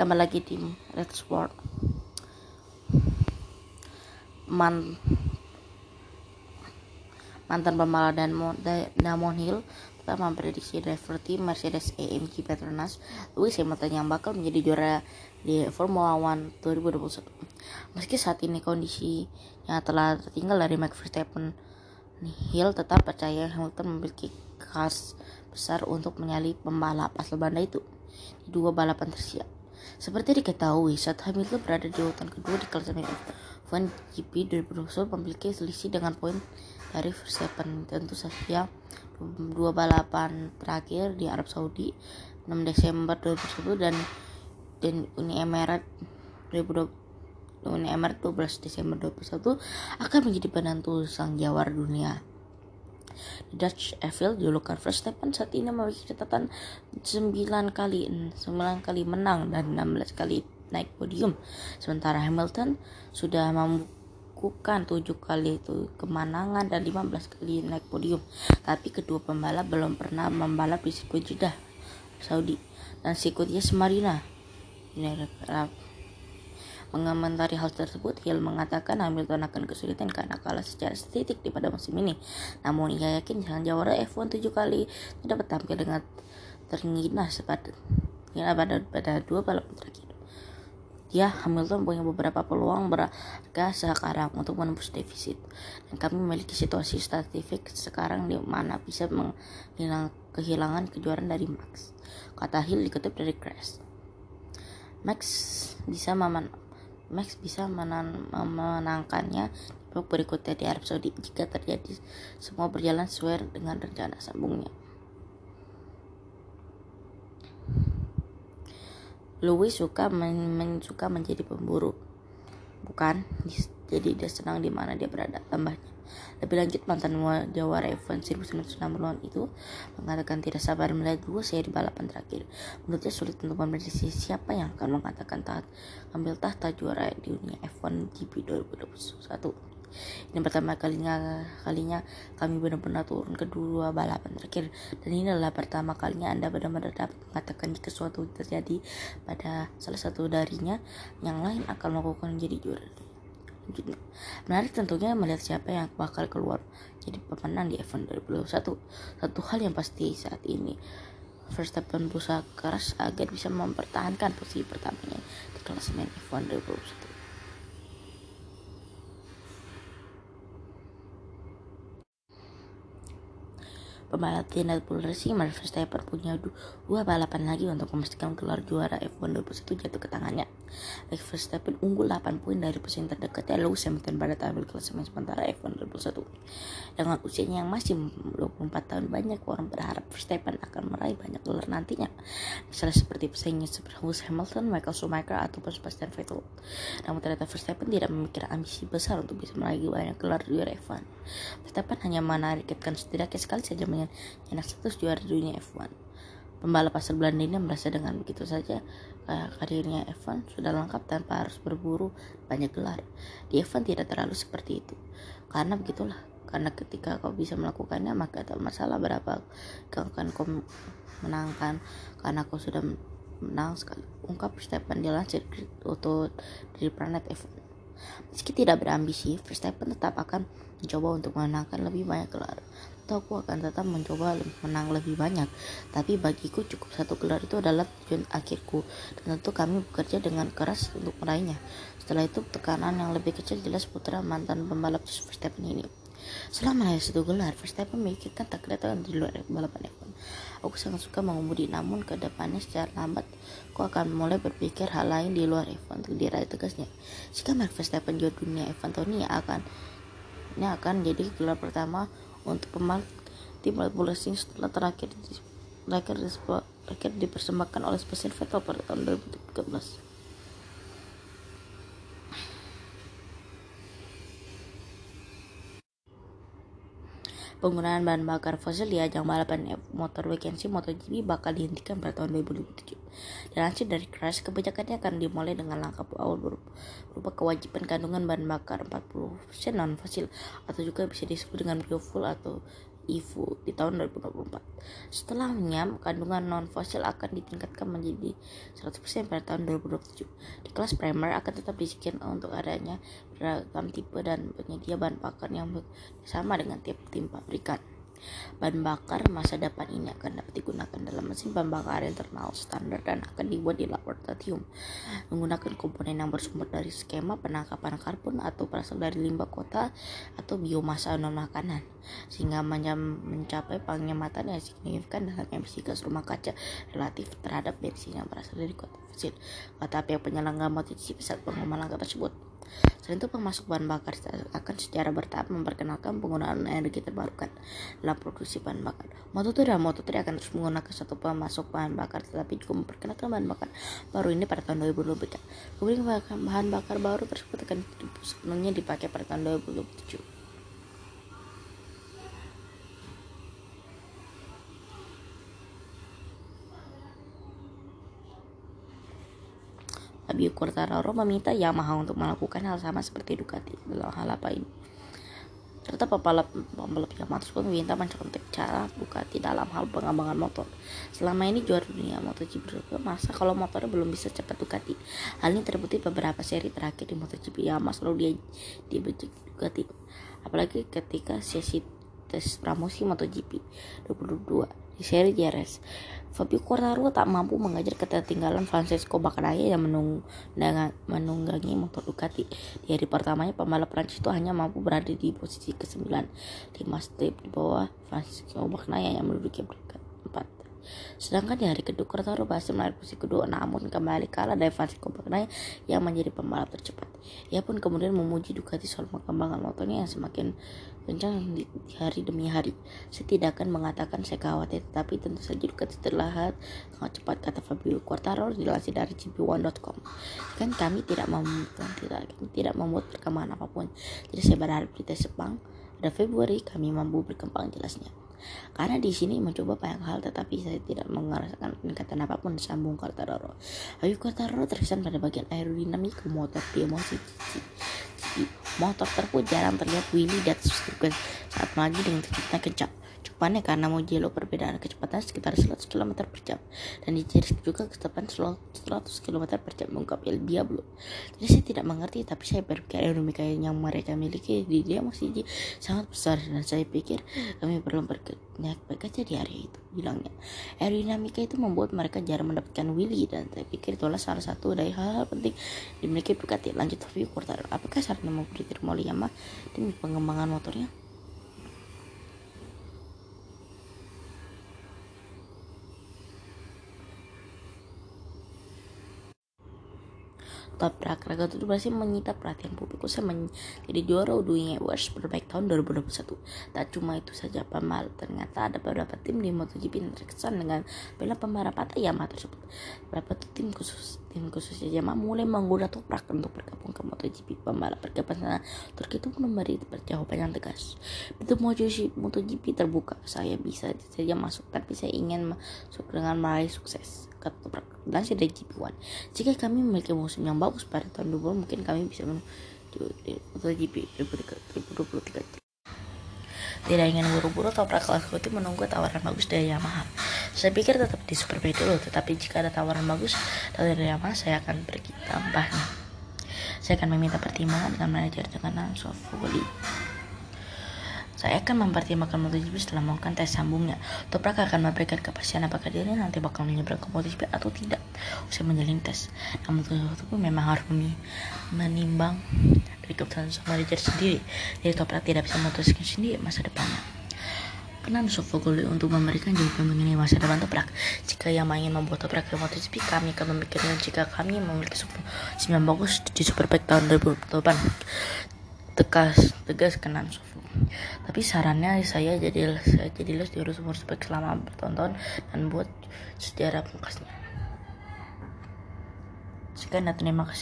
kembali lagi di Red Sport Man mantan pembalap dan Damon Hill telah memprediksi driver tim Mercedes AMG Petronas Lewis Hamilton yang bakal menjadi juara di Formula One 2021. Meski saat ini kondisinya telah tertinggal dari Max Verstappen, Hill tetap percaya Hamilton memiliki khas besar untuk menyalip pembalap asal Belanda itu di dua balapan tersiap. Seperti diketahui, saat Hamilton berada di urutan kedua di klasemen F1 GP 2021 memiliki selisih dengan poin dari Verstappen. Tentu saja dua balapan terakhir di Arab Saudi 6 Desember 2021 dan dan Uni Emirat 2020 Uni Emirat 12 Desember 2021 akan menjadi penentu sang jawara dunia. Dutch Evil dijulukan Verstappen saat ini memiliki catatan 9 kali 9 kali menang dan 16 kali naik podium. Sementara Hamilton sudah membukukan 7 kali itu kemenangan dan 15 kali naik podium. Tapi kedua pembalap belum pernah membalap di sirkuit Jeddah, Saudi dan sirkuit Yas Marina. Ini Mengomentari hal tersebut, Hill mengatakan Hamilton akan kesulitan karena kalah secara estetik di pada musim ini. Namun ia yakin sang jawara F1 tujuh kali dapat tampil dengan terginas pada, ya, pada, pada dua balapan terakhir. Ya, Hamilton punya beberapa peluang berharga sekarang untuk menembus defisit. Dan kami memiliki situasi statistik sekarang di mana bisa menghilang kehilangan kejuaraan dari Max. Kata Hill dikutip dari Crash. Max bisa memen Max bisa menan memenangkannya di berikutnya di Arab Saudi jika terjadi semua berjalan sesuai dengan rencana sambungnya. Louis suka men, men suka menjadi pemburu, bukan? Jadi dia senang di mana dia berada. Tambahnya. Lebih lanjut, mantan jawara F1 1960 itu mengatakan tidak sabar melihat dua seri balapan terakhir. Menurutnya sulit untuk memprediksi siapa yang akan mengatakan taat ambil tahta juara di dunia F1 GP 2021. Ini pertama kalinya kalinya kami benar-benar turun ke dua balapan terakhir dan ini adalah pertama kalinya Anda benar-benar dapat mengatakan jika sesuatu terjadi pada salah satu darinya yang lain akan melakukan menjadi juara gitu. Menarik tentunya melihat siapa yang bakal keluar jadi pemenang di F1 2021. Satu hal yang pasti saat ini Verstappen berusaha keras agar bisa mempertahankan posisi pertamanya di klasemen F1 2021. Pembalap Red Bull Racing Max Verstappen punya dua balapan lagi untuk memastikan gelar juara F1 2021 jatuh ke tangannya. Max Verstappen unggul 8 poin dari pesaing terdekatnya Lewis Hamilton pada tabel klasemen sementara F1 2021. Dengan usianya yang masih 24 tahun, banyak orang berharap Verstappen akan meraih banyak gelar nantinya. Misalnya seperti pesaingnya seperti Lewis Hamilton, Michael Schumacher, ataupun Sebastian Vettel. Namun ternyata Verstappen tidak memikirkan ambisi besar untuk bisa meraih banyak gelar juara F1. Verstappen hanya menargetkan setidaknya sekali saja dengan status juara dunia F1. Pembalap asal Belanda ini merasa dengan begitu saja eh, karirnya F1 sudah lengkap tanpa harus berburu banyak gelar. Di F1 tidak terlalu seperti itu. Karena begitulah. Karena ketika kau bisa melakukannya maka tak masalah berapa kau akan kau menangkan karena kau sudah menang sekali. Ungkap Stephen dilansir untuk dari planet F1. Meski tidak berambisi, Verstappen tetap akan mencoba untuk menangkan lebih banyak gelar. Atau aku akan tetap mencoba menang lebih banyak. Tapi bagiku cukup satu gelar itu adalah tujuan akhirku. Dan tentu kami bekerja dengan keras untuk meraihnya. Setelah itu tekanan yang lebih kecil jelas putra mantan pembalap Verstappen ini setelah meraih satu gelar, Verstappen memikirkan tak kedatangan di luar balapan F1. Aku sangat suka mengemudi, namun ke depannya secara lambat, aku akan mulai berpikir hal lain di luar F1 untuk diraih tegasnya. Jika Verstappen juara dunia F1 tahun ini akan ini akan jadi gelar pertama untuk pembalap tim Red Bull Racing setelah terakhir terakhir, terakhir dipersembahkan oleh Sebastian Vettel pada tahun 2013. Penggunaan bahan bakar fosil di ajang balapan motor weekend MotoGP bakal dihentikan pada tahun 2027. Dilansir dari Crash, kebijakannya akan dimulai dengan langkah awal berupa kewajiban kandungan bahan bakar 40% non fosil atau juga bisa disebut dengan biofuel atau IFU di tahun 2024. Setelahnya, kandungan non-fosil akan ditingkatkan menjadi 100% pada tahun 2027. Di kelas primer akan tetap disikin untuk adanya beragam tipe dan penyedia bahan bakar yang sama dengan tiap tim pabrikan. Bahan bakar masa depan ini akan dapat digunakan dalam mesin bahan bakar internal standar dan akan dibuat di laboratorium menggunakan komponen yang bersumber dari skema penangkapan karbon atau berasal dari limbah kota atau biomasa non makanan sehingga mencapai penghematan yang signifikan dalam emisi gas rumah kaca relatif terhadap bensin yang berasal dari kota fosil. Kata pihak penyelenggara saat pengumuman langkah tersebut. Itu, pemasok bahan bakar akan secara bertahap memperkenalkan penggunaan energi terbarukan dalam produksi bahan bakar. Moto2 dan Moto3 akan terus menggunakan satu pemasok bahan bakar, tetapi juga memperkenalkan bahan bakar baru ini pada tahun 2023. Kemudian bahan bakar baru tersebut akan sepenuhnya dipakai pada tahun 2027. Fabio Quartararo meminta Yamaha untuk melakukan hal sama seperti Ducati dalam hal apa ini. Serta pembalap pembalap Yamaha tersebut meminta mencontek cara Ducati dalam hal pengembangan motor. Selama ini juara dunia MotoGP masa kalau motornya belum bisa cepat Ducati. Hal ini terbukti beberapa seri terakhir di MotoGP Yamaha selalu dia dibejek Ducati. Apalagi ketika sesi tes pramusim MotoGP 2022 di seri JRS. Fabio Quartararo tak mampu mengajar ketertinggalan Francesco Bagnaia yang menunggangi motor Ducati. Di hari pertamanya pembalap Prancis itu hanya mampu berada di posisi ke-9, 5 step di bawah Francesco Bagnaia yang menduduki peringkat 4. Sedangkan di hari kedua Quartaro berhasil meraih posisi kedua namun kembali kalah dari Francisco Bagnaia yang menjadi pembalap tercepat. Ia pun kemudian memuji Ducati soal pengembangan motornya yang semakin kencang di hari demi hari. Saya tidak akan mengatakan saya khawatir, tetapi tentu saja Ducati terlihat sangat cepat kata Fabio Quartaro dilansir dari gp1.com. Kan kami tidak membuat tidak, tidak membuat perkembangan apa pun. Jadi saya berharap di tes Jepang pada Februari kami mampu berkembang jelasnya. Karena di sini mencoba banyak hal tetapi saya tidak merasakan peningkatan apa pun sambung Quartararo. Ayu Quartararo terkesan pada bagian aerodinamik motor masih motor tersebut jarang terlihat Willy dan saat melaju dengan kecepatan kencang. Cepatannya karena Mugello perbedaan kecepatan sekitar 100 km per jam dan Jerez juga kecepatan 100 km per jam mengungkap El Diablo. Jadi saya tidak mengerti tapi saya berpikir aerodinamika yang mereka miliki di dia masih sangat besar dan saya pikir kami perlu aja di area itu bilangnya. Aerodinamika itu membuat mereka jarang mendapatkan Willy dan saya pikir itulah salah satu dari hal-hal penting dimiliki Ducati. Lanjut review Quartaro. Apakah memberi Termoli Yamaha demi pengembangan motornya? Tabrak raga itu berhasil menyita perhatian publik usai menjadi juara Udwing Awards berbaik tahun 2021. Tak cuma itu saja pemal, ternyata ada beberapa tim di MotoGP yang terkesan dengan bela pembalap Yamaha tersebut. Beberapa tim khusus tim khususnya Yamaha mulai menggoda toprak untuk bergabung ke MotoGP. Pembalap bergabung sana Turki itu memberi jawaban yang tegas. MotoGP, MotoGP terbuka, saya bisa saja masuk, tapi saya ingin masuk dengan meraih sukses langsir dari GP1 jika kami memiliki musim yang bagus pada tahun 2020 mungkin kami bisa menuju GP 2023 tidak ingin buru-buru toprak kelas itu menunggu tawaran bagus dari Yamaha saya pikir tetap di Superbike dulu tetapi jika ada tawaran bagus dari Yamaha saya akan pergi tambahnya saya akan meminta pertimbangan dengan manajer dengan Sofuli saya akan mempertimbangkan MotoGP setelah melakukan tes sambungnya. Toprak akan memberikan kepastian apakah dirinya nanti bakal menyeberang ke MotoGP atau tidak usai menjalin tes. Namun itu pun memang harus menimbang dari keputusan sama manajer sendiri. Jadi Toprak tidak bisa memutuskan sendiri masa depannya. Kenan Sofoglu untuk memberikan jawaban mengenai masa depan Toprak. Jika yang ingin membuat Toprak ke MotoGP, kami akan memikirkan jika kami memiliki yang bagus di Superbike tahun 2008 tegas tegas kenan Sofoglu tapi sarannya saya jadi saya jadi les umur spek selama bertonton dan buat sejarah pungkasnya sekian dan terima kasih